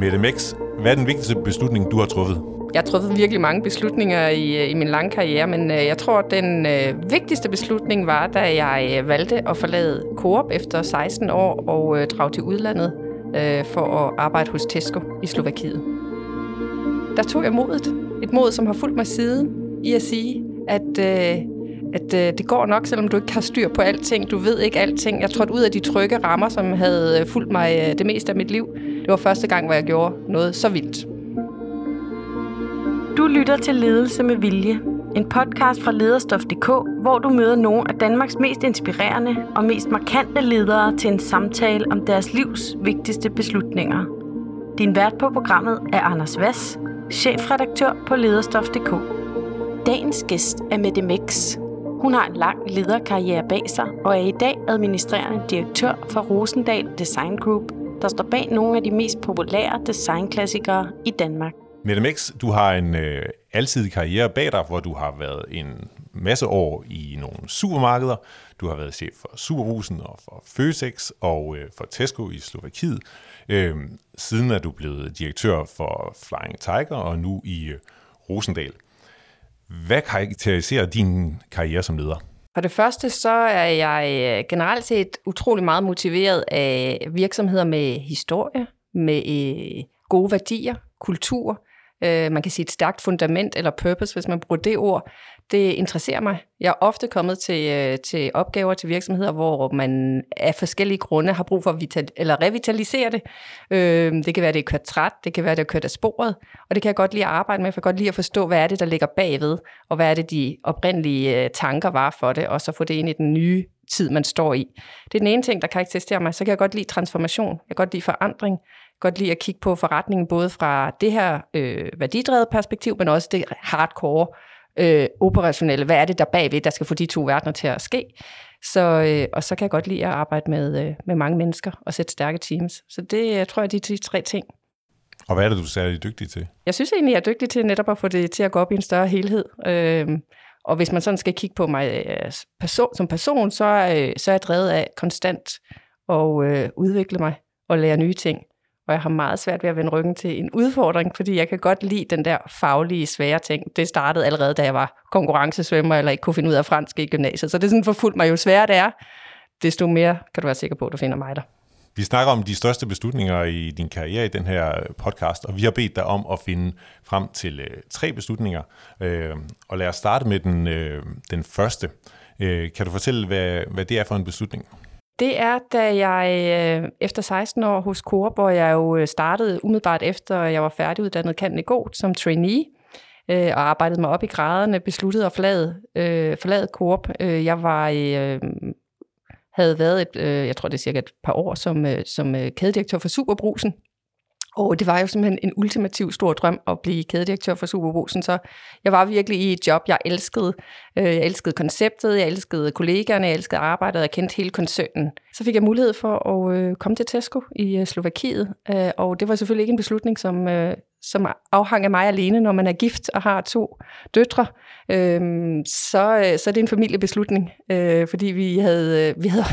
Mette Mix, hvad er den vigtigste beslutning, du har truffet? Jeg har truffet virkelig mange beslutninger i, i min lange karriere, men øh, jeg tror, at den øh, vigtigste beslutning var, da jeg øh, valgte at forlade Coop efter 16 år og øh, drage til udlandet øh, for at arbejde hos Tesco i Slovakiet. Der tog jeg modet. Et mod, som har fulgt mig siden i at sige, at, øh, at øh, det går nok, selvom du ikke har styr på alting. Du ved ikke alting. Jeg trådte ud af de trygge rammer, som havde øh, fulgt mig øh, det meste af mit liv. Det var første gang, hvor jeg gjorde noget så vildt. Du lytter til Ledelse med Vilje, en podcast fra lederstof.dk, hvor du møder nogle af Danmarks mest inspirerende og mest markante ledere til en samtale om deres livs vigtigste beslutninger. Din vært på programmet er Anders Vass, chefredaktør på lederstof.dk. Dagens gæst er Mette Mix. Hun har en lang lederkarriere bag sig og er i dag administrerende direktør for Rosendal Design Group, der står bag nogle af de mest populære designklassikere i Danmark. Mette Mix, du har en øh, alsidig karriere bag dig, hvor du har været en masse år i nogle supermarkeder. Du har været chef for Superhusen og for Føtex og øh, for Tesco i Slovakiet. Øh, siden er du blevet direktør for Flying Tiger og nu i øh, Rosendal. Hvad karakteriserer din karriere som leder? For det første, så er jeg øh, generelt set utrolig meget motiveret af virksomheder med historie, med øh, gode værdier, kultur, øh, man kan sige et stærkt fundament eller purpose, hvis man bruger det ord, det interesserer mig. Jeg er ofte kommet til, øh, til opgaver til virksomheder, hvor man af forskellige grunde har brug for at vital- eller revitalisere det. Øh, det kan være, det er kørt træt, det kan være, det er kørt af sporet, og det kan jeg godt lide at arbejde med, for jeg kan godt lide at forstå, hvad er det, der ligger bagved, og hvad er det, de oprindelige øh, tanker var for det, og så få det ind i den nye tid, man står i. Det er den ene ting, der karakteriserer mig. Så kan jeg godt lide transformation. Jeg kan godt lide forandring godt lide at kigge på forretningen, både fra det her øh, værdidrevet perspektiv, men også det hardcore øh, operationelle. Hvad er det der bagved, der skal få de to verdener til at ske? Så, øh, og så kan jeg godt lide at arbejde med, øh, med mange mennesker og sætte stærke teams. Så det jeg tror jeg er de, de tre ting. Og hvad er det, du er særlig dygtig til? Jeg synes egentlig, jeg er dygtig til netop at få det til at gå op i en større helhed. Øh, og hvis man sådan skal kigge på mig øh, person, som person, så, øh, så er jeg drevet af konstant at øh, udvikle mig og lære nye ting og jeg har meget svært ved at vende ryggen til en udfordring, fordi jeg kan godt lide den der faglige, svære ting. Det startede allerede, da jeg var konkurrencesvømmer, eller ikke kunne finde ud af fransk i gymnasiet. Så det er sådan forfulgt mig, jo sværere det er, desto mere kan du være sikker på, at du finder mig der. Vi snakker om de største beslutninger i din karriere i den her øh, podcast, og vi har bedt dig om at finde frem til øh, tre beslutninger. Øh, og lad os starte med den, øh, den første. Øh, kan du fortælle, hvad, hvad det er for en beslutning? Det er, da jeg øh, efter 16 år hos Coop, hvor jeg jo øh, startede umiddelbart efter, jeg var færdiguddannet God som trainee, øh, og arbejdede mig op i graderne, besluttede at forlade, øh, forlade Coop. Øh, jeg var øh, havde været et, øh, jeg tror det er cirka et par år, som, øh, som kædedirektør for Superbrusen, og det var jo simpelthen en ultimativ stor drøm at blive kædedirektør for Superbosen. så jeg var virkelig i et job, jeg elskede. Øh, jeg elskede konceptet, jeg elskede kollegerne, jeg elskede arbejdet, jeg kendte hele koncernen. Så fik jeg mulighed for at øh, komme til Tesco i øh, Slovakiet, og det var selvfølgelig ikke en beslutning, som, som afhang af mig alene, når man er gift og har to døtre, øhm, så, øh, så er det en familiebeslutning, øh, fordi vi havde, øh, vi havde,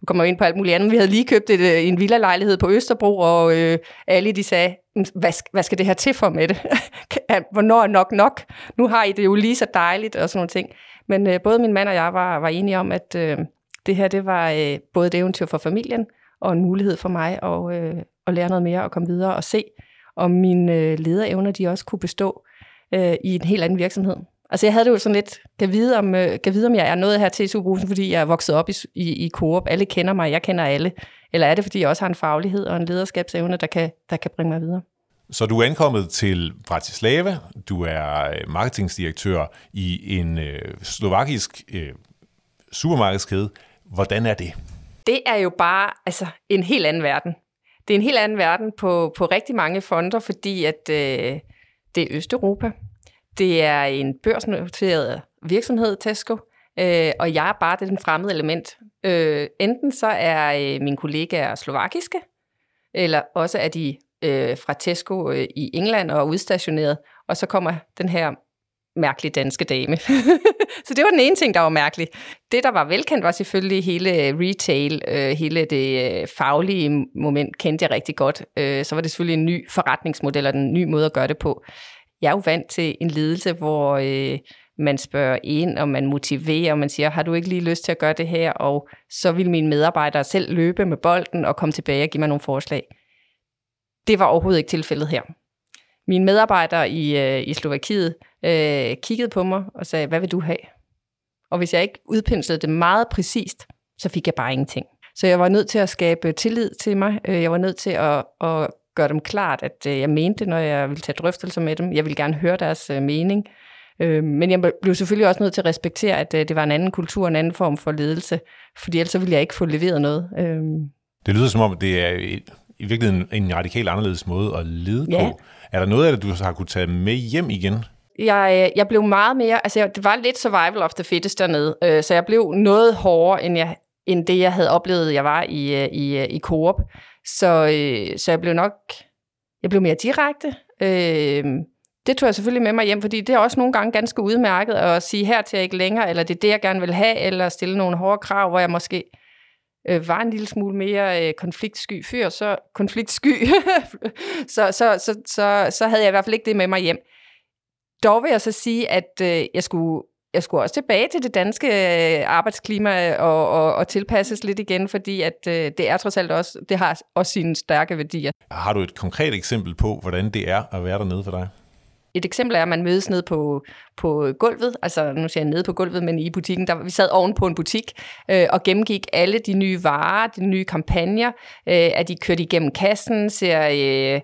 nu kommer jeg ind på alt muligt andet, vi havde lige købt et, øh, en villa-lejlighed på Østerbro, og øh, alle de sagde, hvad, hvad skal det her til for med det? Hvornår er nok nok? Nu har I det jo lige så dejligt, og sådan nogle ting. Men øh, både min mand og jeg var, var enige om, at øh, det her, det var øh, både et eventyr for familien, og en mulighed for mig at, øh, at lære noget mere og komme videre og se, om mine øh, lederevner de også kunne bestå øh, i en helt anden virksomhed. Altså jeg havde det jo sådan lidt, kan vide om, øh, kan vide, om jeg er noget her til i Superbrusen, fordi jeg er vokset op i, i, i Coop. Alle kender mig, jeg kender alle. Eller er det, fordi jeg også har en faglighed og en lederskabsevne, der kan, der kan bringe mig videre? Så du er ankommet til Bratislava. Du er øh, marketingdirektør i en øh, slovakisk øh, supermarkedskæde. Hvordan er det? Det er jo bare altså, en helt anden verden det er en helt anden verden på, på rigtig mange fonder, fordi at øh, det er Østeuropa. Det er en børsnoteret virksomhed, Tesco, øh, og jeg er bare det den fremmede element. Øh, enten så er øh, mine kollegaer slovakiske, eller også er de øh, fra Tesco øh, i England og udstationeret, og så kommer den her mærkelig danske dame. så det var den ene ting, der var mærkelig. Det, der var velkendt, var selvfølgelig hele øh, retail, øh, hele det øh, faglige moment kendte jeg rigtig godt. Øh, så var det selvfølgelig en ny forretningsmodel og en ny måde at gøre det på. Jeg er jo vant til en ledelse, hvor øh, man spørger ind, og man motiverer, og man siger, har du ikke lige lyst til at gøre det her? Og så vil mine medarbejdere selv løbe med bolden og komme tilbage og give mig nogle forslag. Det var overhovedet ikke tilfældet her. Mine medarbejdere i, øh, i Slovakiet øh, kiggede på mig og sagde, hvad vil du have? Og hvis jeg ikke udpenslede det meget præcist, så fik jeg bare ingenting. Så jeg var nødt til at skabe tillid til mig. Øh, jeg var nødt til at, at gøre dem klart, at øh, jeg mente det, når jeg ville tage drøftelser med dem. Jeg ville gerne høre deres øh, mening. Men jeg blev selvfølgelig også nødt til at respektere, at det var en anden kultur, en anden form for ledelse, fordi ellers ville jeg ikke få leveret noget. Det lyder som om, det er i virkeligheden en radikal anderledes måde at lede ja. på. Er der noget af det, du har kunne tage med hjem igen? Jeg, øh, jeg blev meget mere, altså det var lidt survival of the fittest dernede, øh, så jeg blev noget hårdere, end, jeg, end det, jeg havde oplevet, jeg var i, øh, i, øh, i Coop. Så, øh, så jeg blev nok, jeg blev mere direkte. Øh, det tog jeg selvfølgelig med mig hjem, fordi det er også nogle gange ganske udmærket at sige her til jeg ikke længere, eller det er det, jeg gerne vil have, eller stille nogle hårde krav, hvor jeg måske øh, var en lille smule mere øh, konfliktsky fyr, så konfliktsky, så, så, så, så, så havde jeg i hvert fald ikke det med mig hjem. Dog vil jeg så sige, at øh, jeg skulle jeg skulle også tilbage til det danske øh, arbejdsklima og, og, og tilpasses lidt igen, fordi at øh, det er trods alt også, det har også sine stærke værdier. Har du et konkret eksempel på, hvordan det er at være dernede for dig? Et eksempel er, at man mødes ned på, på gulvet, altså nu siger jeg nede på gulvet, men i butikken, der vi sad oven på en butik øh, og gennemgik alle de nye varer, de nye kampagner, øh, at de kørte igennem kassen, ser øh,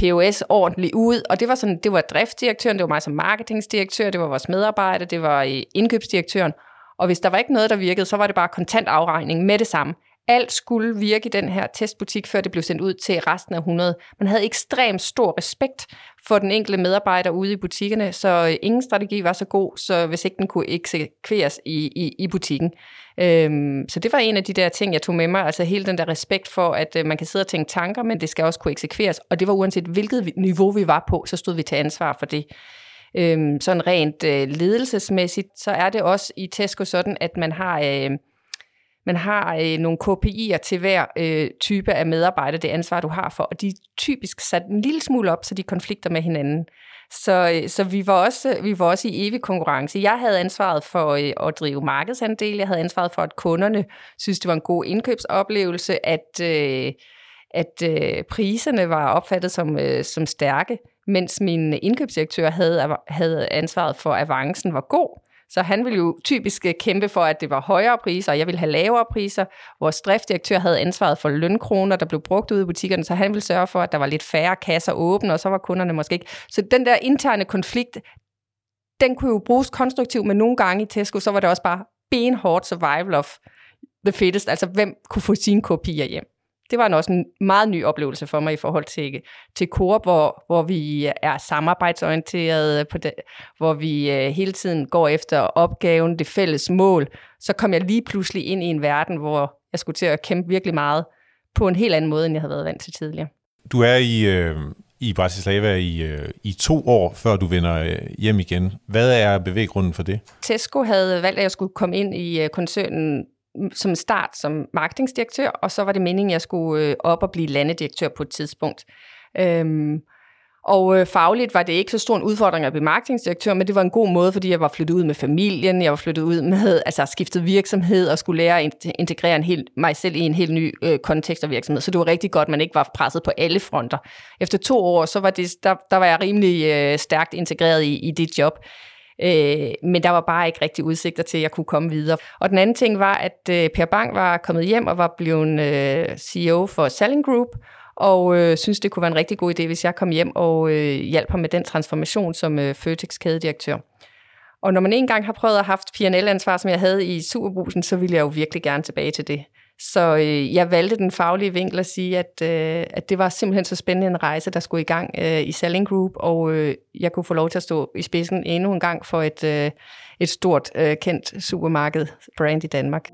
POS ordentligt ud, og det var sådan, det var driftsdirektøren, det var mig som marketingdirektør, det var vores medarbejdere, det var øh, indkøbsdirektøren, og hvis der var ikke noget, der virkede, så var det bare kontant afregning med det samme. Alt skulle virke i den her testbutik, før det blev sendt ud til resten af 100. Man havde ekstremt stor respekt for den enkelte medarbejder ude i butikkerne, så øh, ingen strategi var så god, så hvis ikke den kunne eksekveres i, i, i butikken. Øhm, så det var en af de der ting, jeg tog med mig, altså hele den der respekt for, at øh, man kan sidde og tænke tanker, men det skal også kunne eksekveres, og det var uanset hvilket niveau vi var på, så stod vi til ansvar for det. Øhm, sådan rent øh, ledelsesmæssigt, så er det også i Tesco sådan, at man har... Øh, man har øh, nogle KPI'er til hver øh, type af medarbejder, det ansvar, du har for, og de er typisk sat en lille smule op, så de konflikter med hinanden. Så, øh, så vi, var også, vi var også i evig konkurrence. Jeg havde ansvaret for øh, at drive markedsandel, jeg havde ansvaret for, at kunderne synes, det var en god indkøbsoplevelse, at, øh, at øh, priserne var opfattet som, øh, som stærke, mens min indkøbsdirektør havde, havde ansvaret for, at avancen var god. Så han ville jo typisk øh, kæmpe for, at det var højere priser, og jeg ville have lavere priser. Vores driftsdirektør havde ansvaret for lønkroner, der blev brugt ude i butikkerne, så han ville sørge for, at der var lidt færre kasser åbne, og så var kunderne måske ikke. Så den der interne konflikt, den kunne jo bruges konstruktivt, men nogle gange i Tesco, så var det også bare benhårdt survival of the fittest, altså hvem kunne få sine kopier hjem det var en også en meget ny oplevelse for mig i forhold til, til Coop, hvor, hvor vi er samarbejdsorienterede, på det, hvor vi uh, hele tiden går efter opgaven, det fælles mål. Så kom jeg lige pludselig ind i en verden, hvor jeg skulle til at kæmpe virkelig meget på en helt anden måde, end jeg havde været vant til tidligere. Du er i, øh, i Bratislava i, øh, i to år, før du vender øh, hjem igen. Hvad er bevæggrunden for det? Tesco havde valgt, at jeg skulle komme ind i øh, koncernen som start som marketingdirektør, og så var det meningen, at jeg skulle øh, op og blive landedirektør på et tidspunkt. Øhm, og øh, fagligt var det ikke så stor en udfordring at blive marketingdirektør, men det var en god måde, fordi jeg var flyttet ud med familien, jeg var flyttet ud med, altså skiftet virksomhed og skulle lære at integrere en helt, mig selv i en helt ny øh, kontekst og virksomhed. Så det var rigtig godt, at man ikke var presset på alle fronter. Efter to år, så var det, der, der var jeg rimelig øh, stærkt integreret i, i det job. Øh, men der var bare ikke rigtig udsigter til, at jeg kunne komme videre. Og den anden ting var, at øh, Per Bang var kommet hjem og var blevet øh, CEO for Selling Group, og øh, synes, det kunne være en rigtig god idé, hvis jeg kom hjem og øh, hjalp ham med den transformation som øh, Føtex kædedirektør. Og når man engang har prøvet at have haft P&L-ansvar, som jeg havde i Superbrusen, så ville jeg jo virkelig gerne tilbage til det. Så øh, jeg valgte den faglige vinkel at sige, at, øh, at det var simpelthen så spændende en rejse, der skulle i gang øh, i Selling Group, og øh, jeg kunne få lov til at stå i spidsen endnu en gang for et, øh, et stort, øh, kendt supermarked brand i Danmark.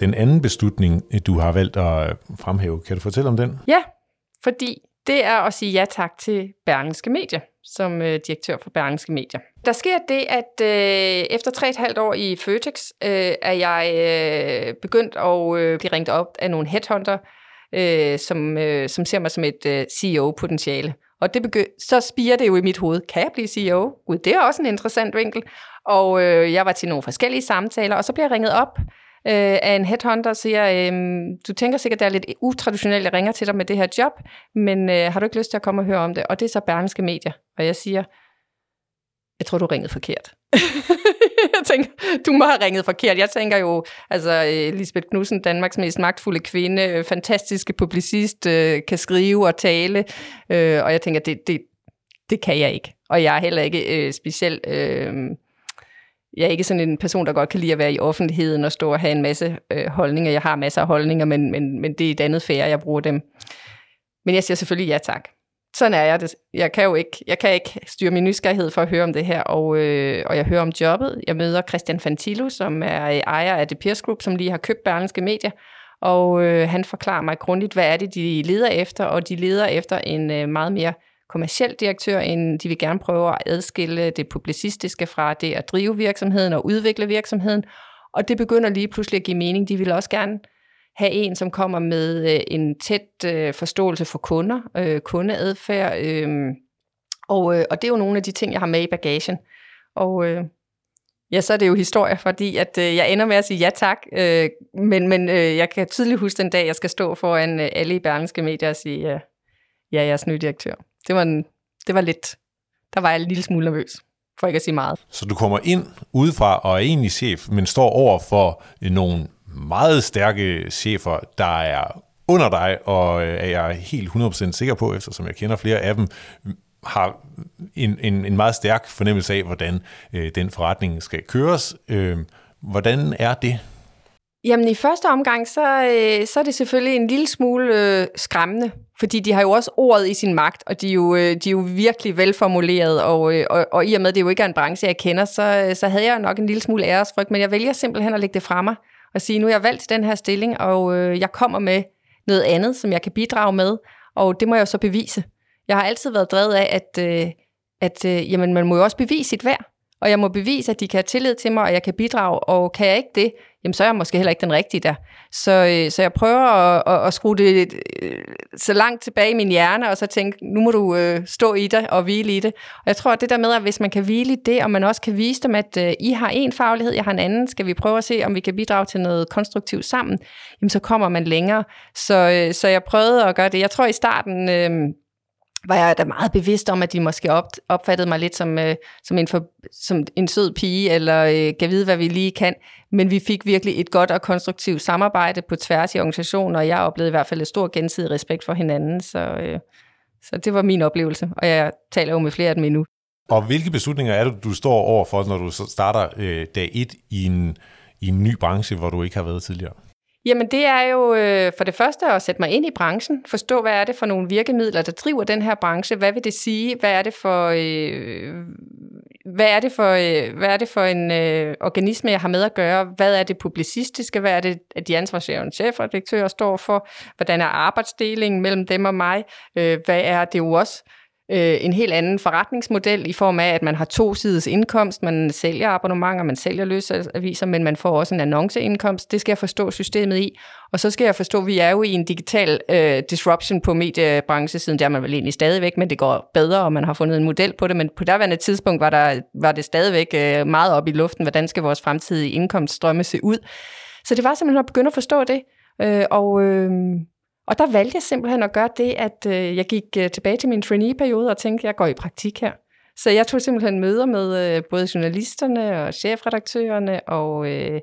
den anden beslutning, du har valgt at fremhæve, kan du fortælle om den? Ja, fordi det er at sige ja tak til Berlingske Medier som øh, direktør for Berlingske Medier. Der sker det, at øh, efter tre et halvt år i Føtex, øh, er jeg øh, begyndt at øh, blive ringet op af nogle headhunter, øh, som, øh, som ser mig som et øh, CEO-potentiale. Og det begy- så spiger det jo i mit hoved. Kan jeg blive CEO? Gud, det er også en interessant vinkel. Og øh, jeg var til nogle forskellige samtaler, og så bliver jeg ringet op øh, af en headhunter og siger, øh, du tænker sikkert, det er lidt utraditionelt, jeg ringer til dig med det her job, men øh, har du ikke lyst til at komme og høre om det? Og det er så Berlingske Media. Og jeg siger, jeg tror, du ringede forkert. jeg tænker, du må have ringet forkert. Jeg tænker jo, altså øh, Lisbeth Knudsen, Danmarks mest magtfulde kvinde, øh, fantastiske publicist, øh, kan skrive og tale, øh, og jeg tænker, det, det, det kan jeg ikke. Og jeg er heller ikke øh, specielt... Øh, jeg er ikke sådan en person, der godt kan lide at være i offentligheden og stå og have en masse øh, holdninger. Jeg har masser af holdninger, men, men, men det er et andet færre, jeg bruger dem. Men jeg siger selvfølgelig ja tak. Sådan er jeg. Det. Jeg kan jo ikke, jeg kan ikke styre min nysgerrighed for at høre om det her, og, øh, og jeg hører om jobbet. Jeg møder Christian Fantilo, som er øh, ejer af The Peers Group, som lige har købt Berlingske Media, og øh, han forklarer mig grundigt, hvad er det, de leder efter, og de leder efter en øh, meget mere kommersiel direktør, ind. de vil gerne prøve at adskille det publicistiske fra det at drive virksomheden og udvikle virksomheden. Og det begynder lige pludselig at give mening. De vil også gerne have en, som kommer med øh, en tæt øh, forståelse for kunder, øh, kundeadfærd, øh, og, øh, og det er jo nogle af de ting, jeg har med i bagagen. Og øh, ja, så er det jo historie, fordi at øh, jeg ender med at sige ja tak, øh, men, men øh, jeg kan tydeligt huske den dag, jeg skal stå foran øh, alle i Berlingske Medier og sige, øh, ja, jeg er direktør det var, en, det var lidt, der var jeg en lille smule nervøs, for ikke at sige meget. Så du kommer ind udefra og er egentlig chef, men står over for nogle meget stærke chefer, der er under dig, og øh, er jeg helt 100% sikker på, eftersom jeg kender flere af dem, har en, en, en meget stærk fornemmelse af, hvordan øh, den forretning skal køres. Øh, hvordan er det? Jamen i første omgang, så, øh, så er det selvfølgelig en lille smule øh, skræmmende, fordi de har jo også ordet i sin magt, og de er jo, øh, de er jo virkelig velformuleret, og, øh, og, og i og med, at det jo ikke er en branche, jeg kender, så, øh, så havde jeg nok en lille smule æresfrygt, men jeg vælger simpelthen at lægge det fra mig, og sige, nu er jeg valgt til den her stilling, og øh, jeg kommer med noget andet, som jeg kan bidrage med, og det må jeg jo så bevise. Jeg har altid været drevet af, at, øh, at øh, jamen, man må jo også bevise sit værd, og jeg må bevise, at de kan have tillid til mig, og jeg kan bidrage, og kan jeg ikke det, jamen så er jeg måske heller ikke den rigtige der. Så, øh, så jeg prøver at, at, at skrue det øh, så langt tilbage i min hjerne, og så tænke, nu må du øh, stå i det og hvile i det. Og jeg tror, at det der med, at hvis man kan hvile i det, og man også kan vise dem, at øh, I har en faglighed, jeg har en anden, skal vi prøve at se, om vi kan bidrage til noget konstruktivt sammen, jamen så kommer man længere. Så, øh, så jeg prøvede at gøre det. Jeg tror i starten... Øh, var jeg da meget bevidst om, at de måske op, opfattede mig lidt som, øh, som, en for, som en sød pige, eller øh, kan vide, hvad vi lige kan. Men vi fik virkelig et godt og konstruktivt samarbejde på tværs i organisationen, og jeg oplevede i hvert fald et stor gensidig respekt for hinanden. Så, øh, så det var min oplevelse, og jeg taler jo med flere af dem endnu. Og hvilke beslutninger er det, du står overfor, når du starter øh, dag 1 i en, i en ny branche, hvor du ikke har været tidligere? Jamen det er jo øh, for det første at sætte mig ind i branchen, forstå hvad er det for nogle virkemidler, der driver den her branche, hvad vil det sige, hvad er det for, øh, hvad er det for, øh, hvad er det for en øh, organisme, jeg har med at gøre, hvad er det publicistiske, hvad er det, at de ansvarsjævende chefredaktører står for, hvordan er arbejdsdelingen mellem dem og mig, øh, hvad er det jo også, øh, en helt anden forretningsmodel i form af, at man har to sides indkomst, man sælger abonnementer, man sælger løsaviser, men man får også en annonceindkomst. Det skal jeg forstå systemet i. Og så skal jeg forstå, at vi er jo i en digital øh, disruption på mediebranchesiden. Der er man vel egentlig stadigvæk, men det går bedre, og man har fundet en model på det. Men på derværende tidspunkt var, der, var det stadigvæk øh, meget op i luften, hvordan skal vores fremtidige indkomststrømme se ud. Så det var simpelthen at begynde at forstå det. Øh, og... Øh, og der valgte jeg simpelthen at gøre det, at øh, jeg gik øh, tilbage til min trainee-periode og tænkte, at jeg går i praktik her. Så jeg tog simpelthen møder med øh, både journalisterne og chefredaktørerne og øh,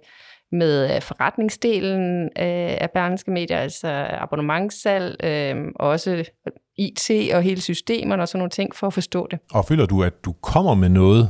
med øh, forretningsdelen øh, af Berlingske Medier, altså abonnementssalg, øh, også IT og hele systemerne og sådan nogle ting, for at forstå det. Og føler du, at du kommer med noget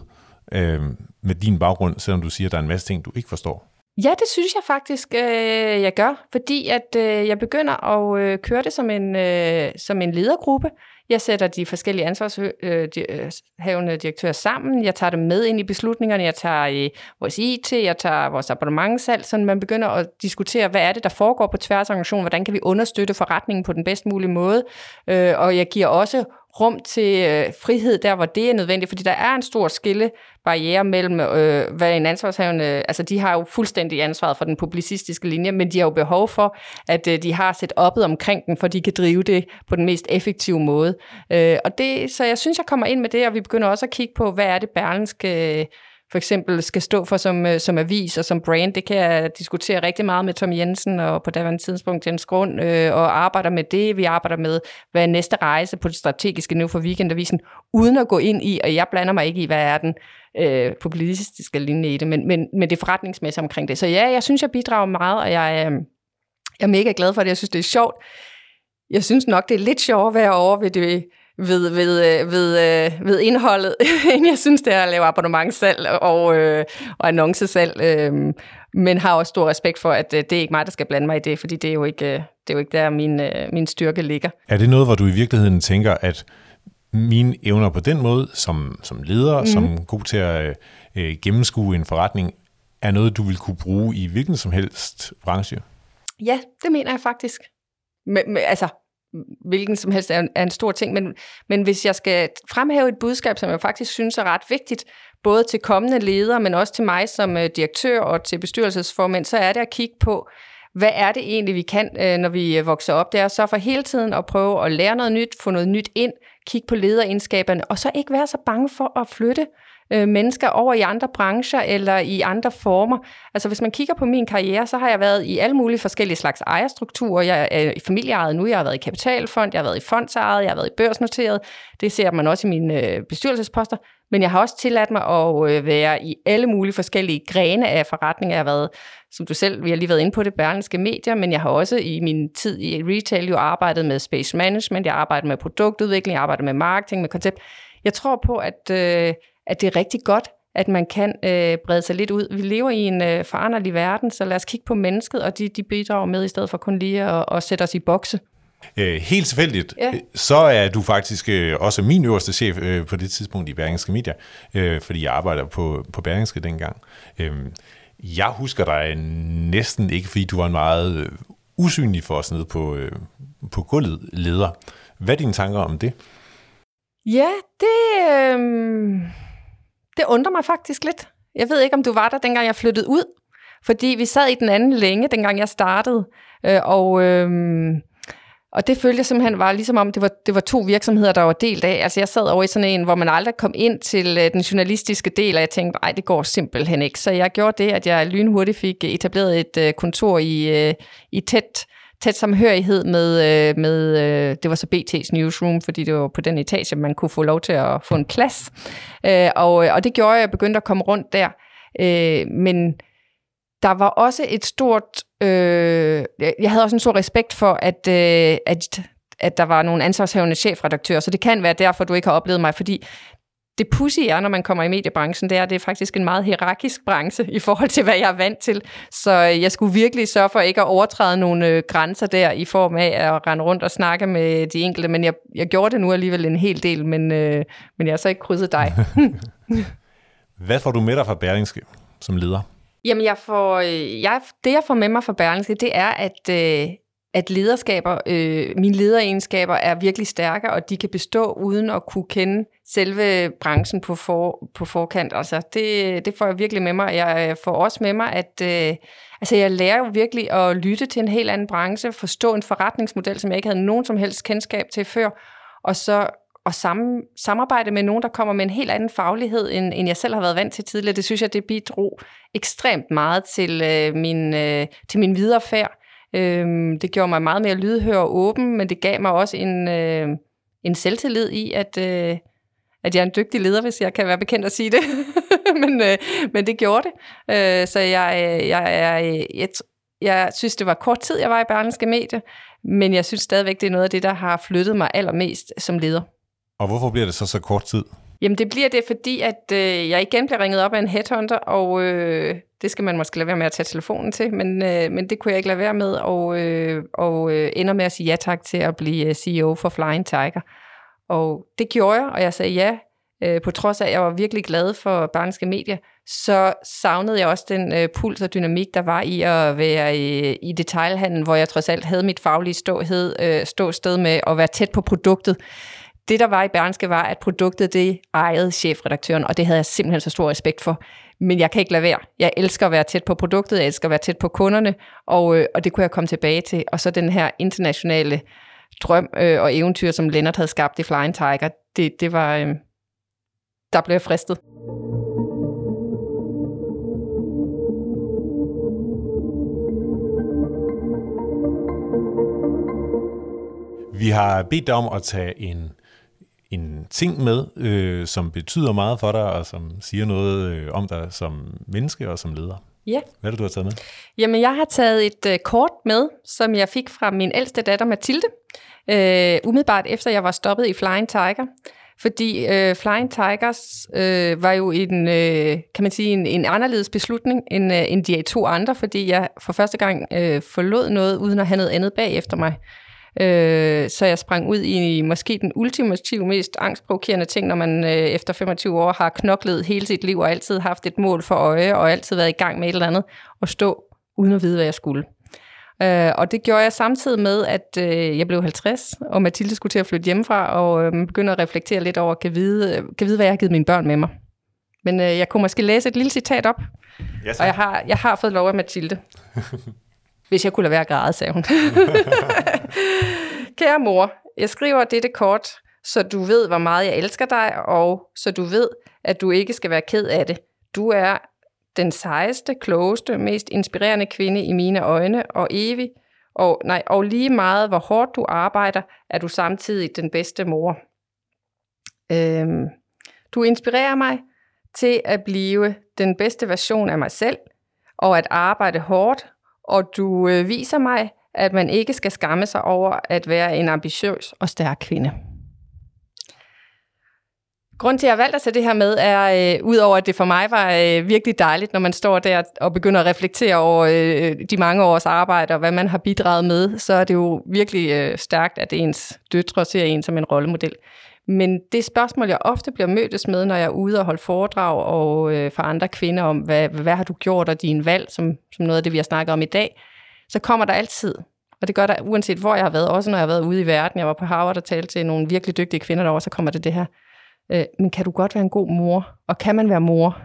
øh, med din baggrund, selvom du siger, at der er en masse ting, du ikke forstår? Ja, det synes jeg faktisk, øh, jeg gør, fordi at øh, jeg begynder at øh, køre det som en, øh, som en ledergruppe. Jeg sætter de forskellige ansvarshavende øh, øh, direktører sammen. Jeg tager dem med ind i beslutningerne. Jeg tager øh, i vores IT, jeg tager vores abonnementssalg, så man begynder at diskutere, hvad er det, der foregår på tværs af organisationen? Hvordan kan vi understøtte forretningen på den bedst mulige måde? Øh, og jeg giver også rum til øh, frihed der, hvor det er nødvendigt, fordi der er en stor skille barriere mellem, øh, hvad en ansvarshavende, altså de har jo fuldstændig ansvaret for den publicistiske linje, men de har jo behov for, at øh, de har set oppet omkring den, for de kan drive det på den mest effektive måde. Øh, og det, så jeg synes, jeg kommer ind med det, og vi begynder også at kigge på, hvad er det Berlenske øh, for eksempel skal stå for som, øh, som avis og som brand. Det kan jeg diskutere rigtig meget med Tom Jensen og på daværende tidspunkt Jens Grund, øh, og arbejder med det. Vi arbejder med, hvad er næste rejse på det strategiske nu for Weekendavisen, uden at gå ind i, og jeg blander mig ikke i, hvad er den øh, publicistiske linje i det, men, men, men det forretningsmæssige omkring det. Så ja, jeg synes, jeg bidrager meget, og jeg, øh, jeg er mega glad for det. Jeg synes, det er sjovt. Jeg synes nok, det er lidt sjovere at være over ved det ved, ved, øh, ved, øh, ved indholdet, end jeg synes, det er at lave abonnementssalg og, øh, og annoncesalg. Øh, men har også stor respekt for, at øh, det er ikke mig, der skal blande mig i det, fordi det er jo ikke, det er jo ikke der, min, min styrke ligger. Er det noget, hvor du i virkeligheden tænker, at mine evner på den måde, som, som leder, mm. som god til at øh, gennemskue en forretning, er noget, du vil kunne bruge i hvilken som helst branche? Ja, det mener jeg faktisk. Men, men, altså, hvilken som helst er en, er en stor ting, men, men hvis jeg skal fremhæve et budskab, som jeg faktisk synes er ret vigtigt, både til kommende ledere, men også til mig som øh, direktør og til bestyrelsesformand, så er det at kigge på, hvad er det egentlig, vi kan, øh, når vi øh, vokser op? Det er så for hele tiden at prøve at lære noget nyt, få noget nyt ind, kigge på lederegenskaberne, og så ikke være så bange for at flytte øh, mennesker over i andre brancher eller i andre former. Altså hvis man kigger på min karriere, så har jeg været i alle mulige forskellige slags ejerstrukturer. Jeg er i familieejet nu, jeg har været i kapitalfond, jeg har været i fondsejet, jeg har været i børsnoteret. Det ser man også i mine øh, bestyrelsesposter. Men jeg har også tilladt mig at øh, være i alle mulige forskellige grene af forretninger. Jeg har været, som du selv, vi har lige været inde på det, berlinske medier, men jeg har også i min tid i retail jo arbejdet med space management, jeg har arbejdet med produktudvikling, jeg har arbejdet med marketing, med koncept. Jeg tror på, at øh, at det er rigtig godt, at man kan øh, brede sig lidt ud. Vi lever i en øh, foranderlig verden, så lad os kigge på mennesket, og de, de bidrager med, i stedet for kun lige at, at sætte os i bokse. Øh, helt tilfældigt, ja. så er du faktisk øh, også min øverste chef øh, på det tidspunkt i Berlingske Media, øh, fordi jeg arbejder på, på Berlingske dengang. Øh, jeg husker dig næsten ikke, fordi du var en meget øh, usynlig for os nede på, øh, på gulvet leder. Hvad er dine tanker om det? Ja, det... Øh det undrer mig faktisk lidt. Jeg ved ikke, om du var der, dengang jeg flyttede ud. Fordi vi sad i den anden længe, dengang jeg startede. Øh, og, øh, og det følte jeg simpelthen var ligesom om, det var, det var to virksomheder, der var delt af. Altså jeg sad over i sådan en, hvor man aldrig kom ind til øh, den journalistiske del, og jeg tænkte, nej, det går simpelthen ikke. Så jeg gjorde det, at jeg lynhurtigt fik etableret et øh, kontor i, øh, i tæt tæt samhørighed med, øh, med øh, det var så BT's newsroom, fordi det var på den etage, man kunne få lov til at få en plads. Øh, og, øh, og det gjorde, at jeg begyndte at komme rundt der. Øh, men der var også et stort... Øh, jeg havde også en stor respekt for, at, øh, at at der var nogle ansvarshavende chefredaktører, så det kan være derfor, du ikke har oplevet mig, fordi det pussy er, når man kommer i mediebranchen, det er, det er faktisk en meget hierarkisk branche i forhold til, hvad jeg er vant til. Så jeg skulle virkelig sørge for ikke at overtræde nogle øh, grænser der i form af at rende rundt og snakke med de enkelte. Men jeg, jeg gjorde det nu alligevel en hel del, men, øh, men jeg har så ikke krydset dig. hvad får du med dig fra Berlingske som leder? Jamen, jeg får, øh, jeg, det jeg får med mig fra Berlingske, det er, at, øh, at lederskaber, øh, mine lederegenskaber er virkelig stærke, og de kan bestå uden at kunne kende selve branchen på, for, på forkant. Altså, det, det får jeg virkelig med mig. Jeg øh, får også med mig, at øh, altså, jeg lærer jo virkelig at lytte til en helt anden branche, forstå en forretningsmodel, som jeg ikke havde nogen som helst kendskab til før, og så og sammen, samarbejde med nogen, der kommer med en helt anden faglighed, end, end jeg selv har været vant til tidligere. Det synes jeg, det bidrog ekstremt meget til, øh, min, øh, til min videre færd. Øh, det gjorde mig meget mere lydhør og åben, men det gav mig også en, øh, en selvtillid i, at, øh, at jeg er en dygtig leder, hvis jeg kan være bekendt at sige det. men, øh, men det gjorde det. Øh, så jeg, øh, jeg, øh, jeg, jeg, jeg synes, det var kort tid, jeg var i Berlingske Medie, men jeg synes stadigvæk, det er noget af det, der har flyttet mig allermest som leder. Og hvorfor bliver det så så kort tid? Jamen det bliver det, fordi at øh, jeg igen bliver ringet op af en headhunter, og øh, det skal man måske lade være med at tage telefonen til, men, øh, men det kunne jeg ikke lade være med, og, øh, og øh, ender med at sige ja tak til at blive øh, CEO for Flying Tiger. Og det gjorde jeg, og jeg sagde ja, øh, på trods af, at jeg var virkelig glad for Barnske Medier, så savnede jeg også den øh, puls og dynamik, der var i at være i, i detailhandlen, hvor jeg trods alt havde mit faglige ståhed, øh, ståsted med at være tæt på produktet. Det, der var i Berlingske, var, at produktet det ejede chefredaktøren, og det havde jeg simpelthen så stor respekt for. Men jeg kan ikke lade være. Jeg elsker at være tæt på produktet, jeg elsker at være tæt på kunderne, og, øh, og det kunne jeg komme tilbage til. Og så den her internationale drøm øh, og eventyr, som Lennart havde skabt i Flying Tiger, det, det var... Øh, der blev jeg fristet. Vi har bedt dig om at tage en, en ting med, øh, som betyder meget for dig, og som siger noget øh, om dig som menneske og som leder. Ja. Hvad er det, du har taget med? Jamen, jeg har taget et øh, kort med, som jeg fik fra min ældste datter Mathilde, øh, umiddelbart efter jeg var stoppet i Flying Tiger. Fordi øh, Flying Tigers øh, var jo en, øh, kan man sige, en, en anderledes beslutning end, øh, end de to andre, fordi jeg for første gang øh, forlod noget, uden at have noget andet bagefter mig. Øh, så jeg sprang ud i måske den ultimative, mest angstprovokerende ting, når man øh, efter 25 år har knoklet hele sit liv og altid haft et mål for øje, og altid været i gang med et eller andet, og stå uden at vide, hvad jeg skulle. Øh, og det gjorde jeg samtidig med, at øh, jeg blev 50, og Mathilde skulle til at flytte hjemmefra, og øh, begyndte at reflektere lidt over, kan vide, kan vide, hvad jeg har givet mine børn med mig. Men øh, jeg kunne måske læse et lille citat op, Ja, og jeg har, jeg har fået lov af Mathilde. Hvis jeg kunne lade være at græde, sagde hun. Kære mor, jeg skriver dette kort, så du ved, hvor meget jeg elsker dig, og så du ved, at du ikke skal være ked af det. Du er den sejeste, klogeste, mest inspirerende kvinde i mine øjne, og evig, og, nej, og lige meget, hvor hårdt du arbejder, er du samtidig den bedste mor. Øhm, du inspirerer mig til at blive den bedste version af mig selv, og at arbejde hårdt, og du øh, viser mig, at man ikke skal skamme sig over at være en ambitiøs og stærk kvinde. Grunden til, at jeg valgte at tage det her med, er, øh, udover at det for mig var øh, virkelig dejligt, når man står der og begynder at reflektere over øh, de mange års arbejde og hvad man har bidraget med, så er det jo virkelig øh, stærkt, at ens døtre ser en som en rollemodel. Men det spørgsmål, jeg ofte bliver mødtes med, når jeg er ude og holde foredrag og øh, for andre kvinder om, hvad, hvad har du gjort og din valg, som, som noget af det, vi har snakket om i dag, så kommer der altid, og det gør der uanset hvor jeg har været, også når jeg har været ude i verden. Jeg var på Harvard og talte til nogle virkelig dygtige kvinder derovre, så kommer det det her. Øh, men kan du godt være en god mor? Og kan man være mor?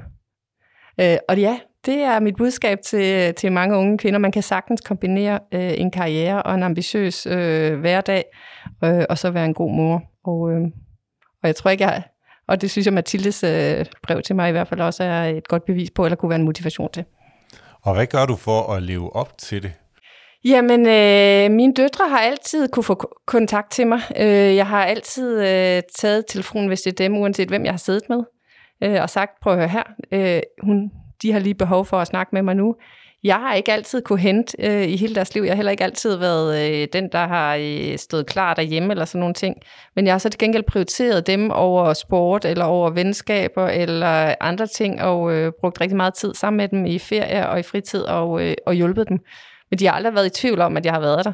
Øh, og ja, det er mit budskab til, til mange unge kvinder. Man kan sagtens kombinere øh, en karriere og en ambitiøs øh, hverdag, øh, og så være en god mor. Og, øh, og jeg tror ikke, jeg... Og det synes jeg, Mathildes øh, brev til mig i hvert fald også er et godt bevis på, eller kunne være en motivation til. Og hvad gør du for at leve op til det? Jamen, øh, mine døtre har altid kunne få kontakt til mig. Øh, jeg har altid øh, taget telefonen, hvis det er dem, uanset hvem jeg har siddet med, øh, og sagt, prøv at høre her, øh, hun, de har lige behov for at snakke med mig nu. Jeg har ikke altid kunne hente øh, i hele deres liv. Jeg har heller ikke altid været øh, den, der har øh, stået klar derhjemme eller sådan nogle ting. Men jeg har så til gengæld prioriteret dem over sport eller over venskaber eller andre ting, og øh, brugt rigtig meget tid sammen med dem i ferie og i fritid og, øh, og hjulpet dem. Men de har aldrig været i tvivl om, at jeg har været der.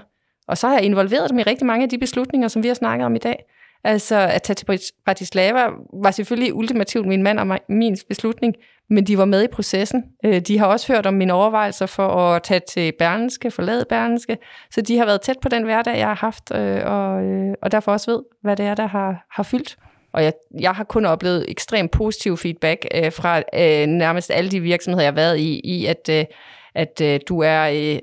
Og så har jeg involveret dem i rigtig mange af de beslutninger, som vi har snakket om i dag. Altså at tage til Bratislava var selvfølgelig ultimativt min mand og min beslutning, men de var med i processen. Øh, de har også hørt om mine overvejelser for at tage til Berlenske, forlade Berlenske, så de har været tæt på den hverdag, jeg har haft, øh, og, øh, og derfor også ved, hvad det er, der har, har fyldt. Og jeg, jeg har kun oplevet ekstremt positiv feedback fra nærmest alle de virksomheder, jeg har været i, i at, at du er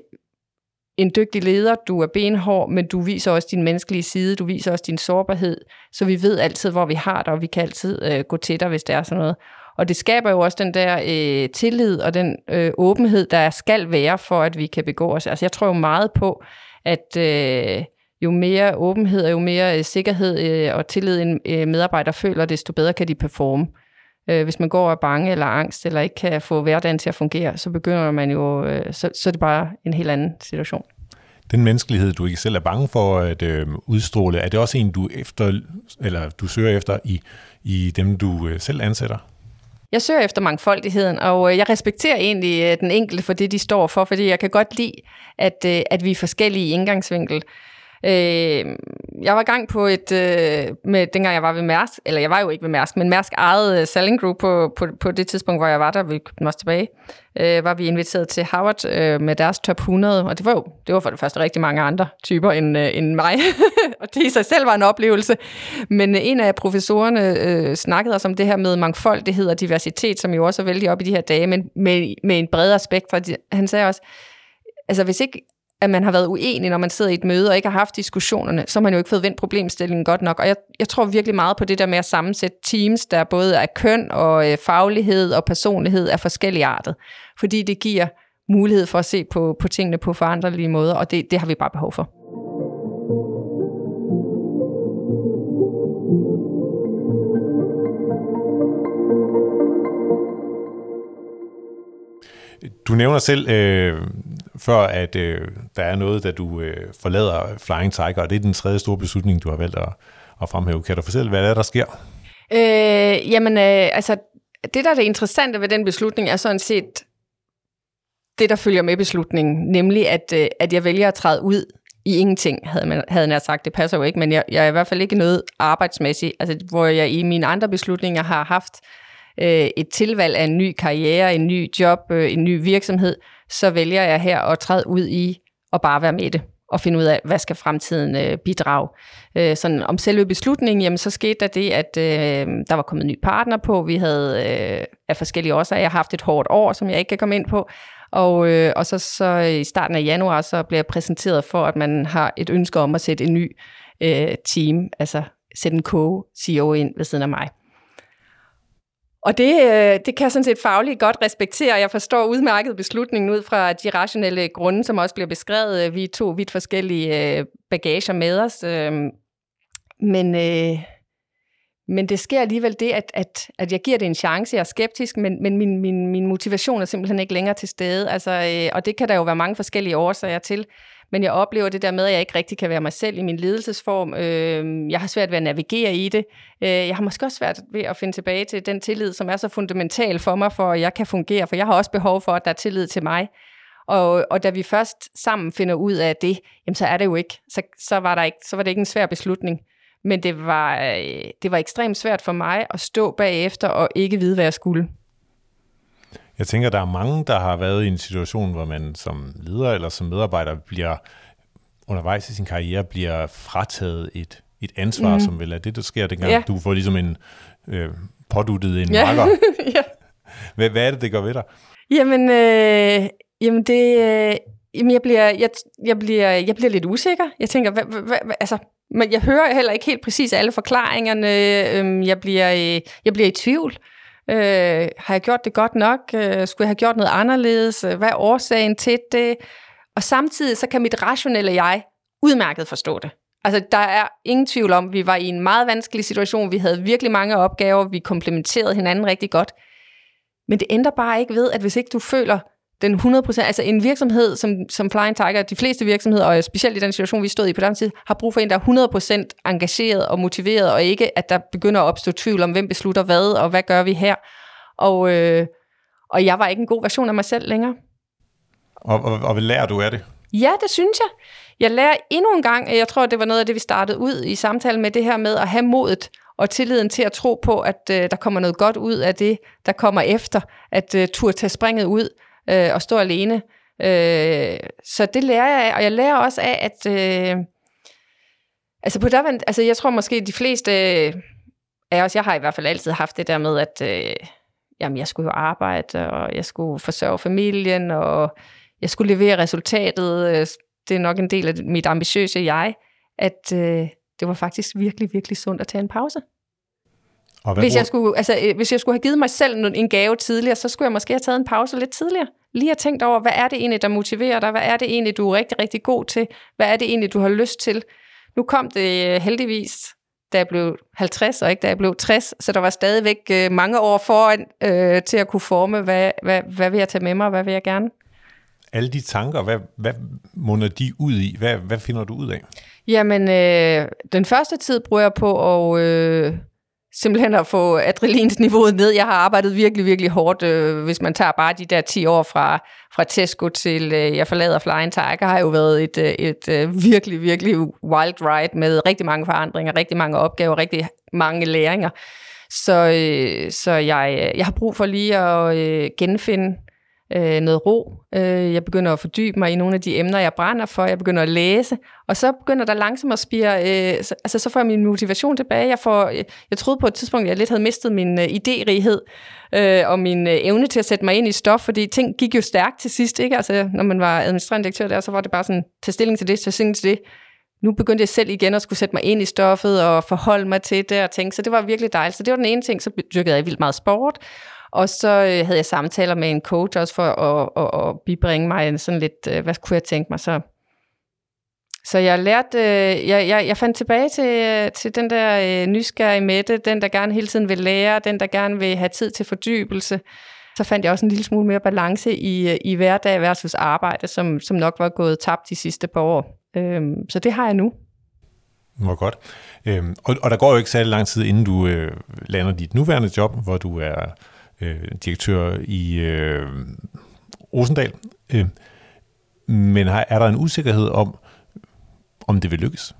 en dygtig leder, du er benhård, men du viser også din menneskelige side, du viser også din sårbarhed, så vi ved altid, hvor vi har dig, og vi kan altid øh, gå til dig, hvis det er sådan noget. Og det skaber jo også den der øh, tillid og den øh, åbenhed, der skal være for, at vi kan begå os. Altså jeg tror jo meget på, at øh, jo mere åbenhed og jo mere øh, sikkerhed øh, og tillid en øh, medarbejder føler, desto bedre kan de performe. Øh, hvis man går og er bange eller angst, eller ikke kan få hverdagen til at fungere, så begynder man jo, øh, så, så er det bare en helt anden situation. Den menneskelighed, du ikke selv er bange for at øh, udstråle, er det også en, du efter, eller du søger efter i, i dem, du øh, selv ansætter? Jeg søger efter mangfoldigheden, og øh, jeg respekterer egentlig øh, den enkelte for det, de står for, fordi jeg kan godt lide, at, øh, at vi er forskellige i indgangsvinkel. Øh, jeg var i gang på et, øh, med dengang jeg var ved Mærsk, eller jeg var jo ikke ved Mærsk, men Mærsk ejede øh, uh, Selling Group på, på, på det tidspunkt, hvor jeg var der, vi købte os tilbage, øh, var vi inviteret til Harvard øh, med deres top 100, og det var jo det var for det første rigtig mange andre typer end, øh, end mig, og det i sig selv var en oplevelse. Men øh, en af professorerne øh, snakkede os om det her med mangfoldighed og diversitet, som jo også er vældig op i de her dage, men med, med en bredere aspekt, for han sagde også, altså hvis ikke at man har været uenig, når man sidder i et møde og ikke har haft diskussionerne, så har man jo ikke fået vendt problemstillingen godt nok. Og jeg, jeg tror virkelig meget på det der med at sammensætte teams, der både er køn og øh, faglighed og personlighed er forskellige arter. Fordi det giver mulighed for at se på, på tingene på forandrelige måder, og det, det har vi bare behov for. Du nævner selv øh, før, at øh, der er noget, da du øh, forlader Flying Tiger, og det er den tredje store beslutning, du har valgt at, at fremhæve. Kan du fortælle, hvad det er, der sker? Øh, jamen, øh, altså, det der er det interessante ved den beslutning, er sådan set det, der følger med beslutningen, nemlig at, øh, at jeg vælger at træde ud i ingenting, havde, man, havde jeg sagt. Det passer jo ikke, men jeg, jeg er i hvert fald ikke noget arbejdsmæssigt, altså, hvor jeg i mine andre beslutninger har haft øh, et tilvalg af en ny karriere, en ny job, øh, en ny virksomhed, så vælger jeg her at træde ud i og bare være med det og finde ud af, hvad skal fremtiden øh, bidrage. Øh, sådan om selve beslutningen, jamen, så skete der det, at øh, der var kommet en ny partner på. Vi havde øh, af forskellige årsager haft et hårdt år, som jeg ikke kan komme ind på. Og, øh, og så, så i starten af januar, så bliver jeg præsenteret for, at man har et ønske om at sætte en ny øh, team, altså sætte en co-CEO ind ved siden af mig. Og det, øh, det kan jeg sådan set fagligt godt respektere. Jeg forstår udmærket beslutningen ud fra de rationelle grunde, som også bliver beskrevet. Øh, vi er to vidt forskellige øh, bagager med os. Øhm, men, men det sker alligevel det, at, at, at jeg giver det en chance. Jeg er skeptisk, men, men min, min, min motivation er simpelthen ikke længere til stede. Altså, og det kan der jo være mange forskellige årsager til men jeg oplever det der med, at jeg ikke rigtig kan være mig selv i min ledelsesform. Øh, jeg har svært ved at navigere i det. Øh, jeg har måske også svært ved at finde tilbage til den tillid, som er så fundamental for mig, for at jeg kan fungere, for jeg har også behov for, at der er tillid til mig. Og, og da vi først sammen finder ud af det, jamen så er det jo ikke, så, så, var, der ikke, så var det ikke en svær beslutning. Men det var, øh, det var ekstremt svært for mig at stå bagefter og ikke vide, hvad jeg skulle. Jeg tænker, der er mange, der har været i en situation, hvor man som leder eller som medarbejder bliver undervejs i sin karriere bliver frataget et, et ansvar, mm. som vel er det, der sker dengang. Ja. Du får ligesom en øh, påduttet en ja. makker. ja. Hvad, hvad er det, det gør ved dig? Jamen, øh, jamen det... Øh, jamen jeg bliver, jeg, jeg, bliver, jeg bliver lidt usikker. Jeg tænker, hvad, hvad, hvad, altså, men jeg hører heller ikke helt præcis alle forklaringerne. Øh, jeg, bliver, øh, jeg bliver i tvivl. Øh, Øh, har jeg gjort det godt nok? Øh, skulle jeg have gjort noget anderledes? Øh, hvad er årsagen til det? Og samtidig så kan mit rationelle jeg udmærket forstå det. Altså, der er ingen tvivl om, at vi var i en meget vanskelig situation. Vi havde virkelig mange opgaver. Vi komplementerede hinanden rigtig godt. Men det ændrer bare ikke ved, at hvis ikke du føler den 100%, altså en virksomhed som, som Flying Tiger, de fleste virksomheder, og specielt i den situation, vi stod i på den tid, har brug for en, der er 100% engageret og motiveret, og ikke at der begynder at opstå tvivl om, hvem beslutter hvad, og hvad gør vi her. Og, øh, og jeg var ikke en god version af mig selv længere. Og, og, og hvad lærer du af det? Ja, det synes jeg. Jeg lærer endnu en gang, jeg tror, det var noget af det, vi startede ud i samtalen med det her med at have modet og tilliden til at tro på, at øh, der kommer noget godt ud af det, der kommer efter, at øh, turde tage springet ud øh, og stå alene. Øh, så det lærer jeg af, og jeg lærer også af, at øh, altså på der, altså jeg tror måske de fleste af os, jeg har i hvert fald altid haft det der med, at øh, jamen, jeg skulle jo arbejde, og jeg skulle forsørge familien, og jeg skulle levere resultatet. Øh, det er nok en del af mit ambitiøse jeg, at øh, det var faktisk virkelig, virkelig sundt at tage en pause. Og hvis, jeg skulle, altså, øh, hvis jeg skulle have givet mig selv en gave tidligere, så skulle jeg måske have taget en pause lidt tidligere. Lige have tænkt over, hvad er det egentlig, der motiverer dig? Hvad er det egentlig, du er rigtig, rigtig god til? Hvad er det egentlig, du har lyst til? Nu kom det øh, heldigvis, da jeg blev 50, og ikke da jeg blev 60, så der var stadigvæk øh, mange år foran øh, til at kunne forme, hvad, hvad, hvad vil jeg tage med mig, hvad vil jeg gerne? Alle de tanker, hvad, hvad munder de ud i? Hvad, hvad finder du ud af? Jamen, øh, den første tid bruger jeg på at... Øh, simpelthen at få adrenalinsniveauet ned. Jeg har arbejdet virkelig, virkelig hårdt. Øh, hvis man tager bare de der 10 år fra, fra Tesco til øh, jeg forlader Flying Tiger, har jo været et, øh, et, øh, virkelig, virkelig wild ride med rigtig mange forandringer, rigtig mange opgaver, rigtig mange læringer. Så, øh, så jeg, øh, jeg har brug for lige at øh, genfinde øh, noget ro. Øh, jeg begynder at fordybe mig i nogle af de emner, jeg brænder for. Jeg begynder at læse, og så begynder der langsomt at spire, øh, så, altså så får jeg min motivation tilbage. Jeg, får, jeg, jeg troede på et tidspunkt, at jeg lidt havde mistet min øh, idérighed øh, og min øh, evne til at sætte mig ind i stof, fordi ting gik jo stærkt til sidst, ikke? Altså, når man var administrerende direktør der, så var det bare sådan, tage stilling til det, tage stilling til det. Nu begyndte jeg selv igen at skulle sætte mig ind i stoffet og forholde mig til det og tænke, så det var virkelig dejligt. Så det var den ene ting, så dyrkede jeg vildt meget sport. Og så øh, havde jeg samtaler med en coach også for at, at, at bibringe mig sådan lidt, øh, hvad kunne jeg tænke mig så? Så jeg lærte, øh, jeg, jeg, jeg fandt tilbage til, øh, til den der øh, nysgerrige Mette, den der gerne hele tiden vil lære, den der gerne vil have tid til fordybelse. Så fandt jeg også en lille smule mere balance i, øh, i hverdag versus arbejde, som, som nok var gået tabt de sidste par år. Øhm, så det har jeg nu. Hvor godt. Øhm, og, og der går jo ikke særlig lang tid, inden du øh, lander dit nuværende job, hvor du er øh, direktør i øh, Rosendal. Øh, men har, er der en usikkerhed om, om det vil lykkes?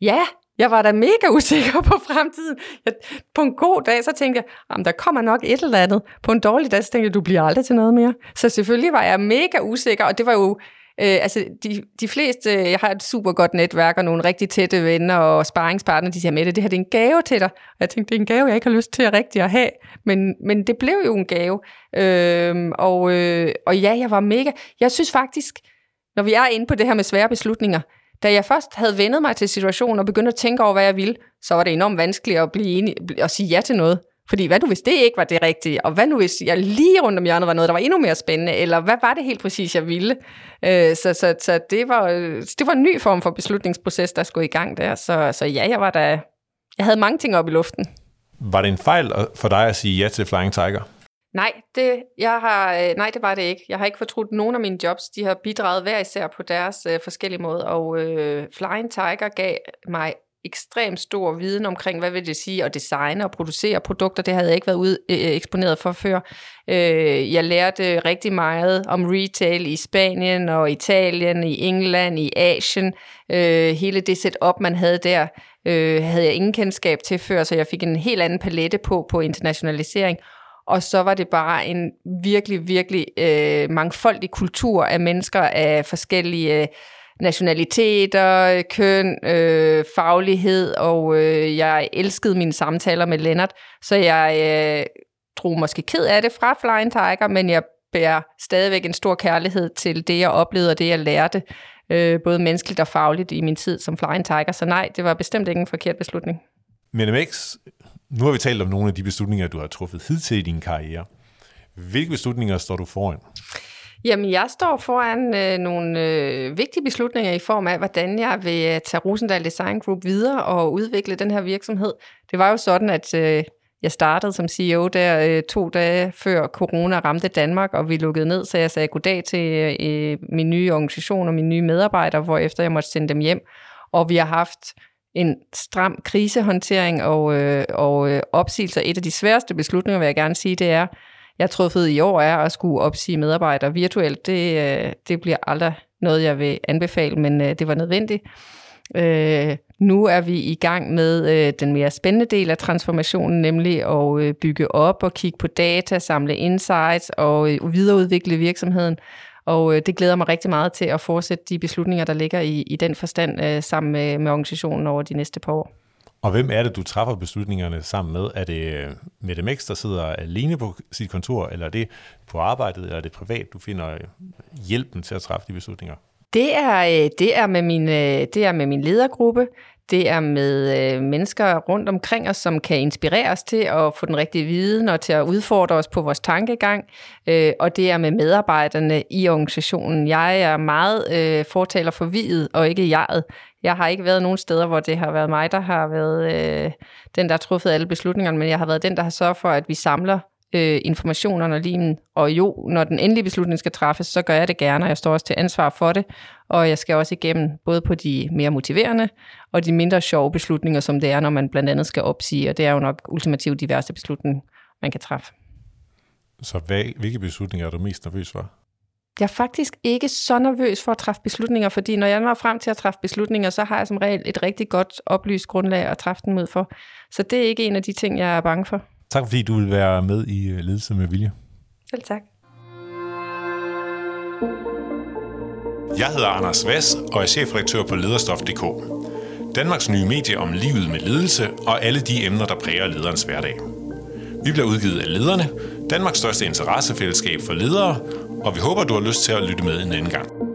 Ja, jeg var da mega usikker på fremtiden. Jeg, på en god dag, så tænkte jeg, jamen, der kommer nok et eller andet. På en dårlig dag, så tænkte jeg, du bliver aldrig til noget mere. Så selvfølgelig var jeg mega usikker, og det var jo Øh, altså, de, de fleste, øh, jeg har et super godt netværk og nogle rigtig tætte venner og sparringspartnere, de siger, med det, det her det er en gave til dig. Og jeg tænkte, det er en gave, jeg ikke har lyst til at rigtig at have. Men, men det blev jo en gave. Øh, og, øh, og ja, jeg var mega... Jeg synes faktisk, når vi er inde på det her med svære beslutninger, da jeg først havde vendet mig til situationen og begyndte at tænke over, hvad jeg ville, så var det enormt vanskeligt at blive enig, at sige ja til noget. Fordi hvad nu hvis det ikke var det rigtige? Og hvad nu hvis jeg lige rundt om hjørnet var noget, der var endnu mere spændende? Eller hvad var det helt præcis, jeg ville? Øh, så så, så det, var, det var en ny form for beslutningsproces, der skulle i gang der. Så, så ja, jeg var da... Jeg havde mange ting op i luften. Var det en fejl for dig at sige ja til Flying Tiger? Nej, det, jeg har, øh, nej, det var det ikke. Jeg har ikke fortrudt nogen af mine jobs. De har bidraget hver især på deres øh, forskellige måder, og øh, Flying Tiger gav mig ekstremt stor viden omkring, hvad vil det sige at designe og producere produkter. Det havde jeg ikke været ude, øh, øh, eksponeret for før. Øh, jeg lærte rigtig meget om retail i Spanien og Italien, i England, i Asien. Øh, hele det setup, man havde der, øh, havde jeg ingen kendskab til før, så jeg fik en helt anden palette på, på internationalisering. Og så var det bare en virkelig, virkelig øh, mangfoldig kultur af mennesker af forskellige øh, nationaliteter, køn, øh, faglighed, og øh, jeg elskede mine samtaler med Lennart, så jeg øh, drog måske ked af det fra Flying Tiger, men jeg bærer stadigvæk en stor kærlighed til det, jeg oplevede og det, jeg lærte, øh, både menneskeligt og fagligt i min tid som Flying Tiger. Så nej, det var bestemt ikke en forkert beslutning. Men MX, nu har vi talt om nogle af de beslutninger, du har truffet hidtil i din karriere. Hvilke beslutninger står du foran? Jamen, jeg står foran øh, nogle øh, vigtige beslutninger i form af, hvordan jeg vil øh, tage Rosendal Design Group videre og udvikle den her virksomhed. Det var jo sådan, at øh, jeg startede som CEO der øh, to dage før corona ramte Danmark, og vi lukkede ned, så jeg sagde goddag til øh, øh min nye organisation og mine nye medarbejdere, hvor efter jeg måtte sende dem hjem. Og vi har haft en stram krisehåndtering og, øh, og øh, opsigelser. Et af de sværeste beslutninger, vil jeg gerne sige, det er, jeg truffet i år, er at skulle opsige medarbejdere virtuelt. Det, øh, det bliver aldrig noget, jeg vil anbefale, men øh, det var nødvendigt. Øh, nu er vi i gang med øh, den mere spændende del af transformationen, nemlig at øh, bygge op og kigge på data, samle insights og øh, videreudvikle virksomheden. Og øh, det glæder mig rigtig meget til at fortsætte de beslutninger, der ligger i, i den forstand øh, sammen med, med organisationen over de næste par år. Og hvem er det, du træffer beslutningerne sammen med? Er det øh, Mette Mix, der sidder alene på sit kontor, eller er det på arbejdet, eller er det privat, du finder øh, hjælpen til at træffe de beslutninger? Det er, øh, det er, med, min, det er med min ledergruppe. Det er med mennesker rundt omkring os, som kan inspirere os til at få den rigtige viden og til at udfordre os på vores tankegang. og det er med medarbejderne i organisationen. Jeg er meget fortaler for videt og ikke jeget. Jeg har ikke været nogen steder, hvor det har været mig, der har været øh, den, der har truffet alle beslutningerne, men jeg har været den, der har sørget for, at vi samler øh, informationerne under limen. Og jo, når den endelige beslutning skal træffes, så gør jeg det gerne, og jeg står også til ansvar for det. Og jeg skal også igennem både på de mere motiverende og de mindre sjove beslutninger, som det er, når man blandt andet skal opsige. Og det er jo nok ultimativt de værste beslutninger, man kan træffe. Så hvad, hvilke beslutninger er du mest nervøs for? Jeg er faktisk ikke så nervøs for at træffe beslutninger, fordi når jeg når frem til at træffe beslutninger, så har jeg som regel et rigtig godt oplyst grundlag at træffe den ud for. Så det er ikke en af de ting, jeg er bange for. Tak fordi du vil være med i øh, Ledelse med Vilje. Selv tak. Jeg hedder Anders Vass og er chefredaktør på lederstof.dk. Danmarks nye medie om livet med ledelse og alle de emner, der præger lederens hverdag. Vi bliver udgivet af Lederne, Danmarks største interessefællesskab for ledere, og vi håber, du har lyst til at lytte med en anden gang.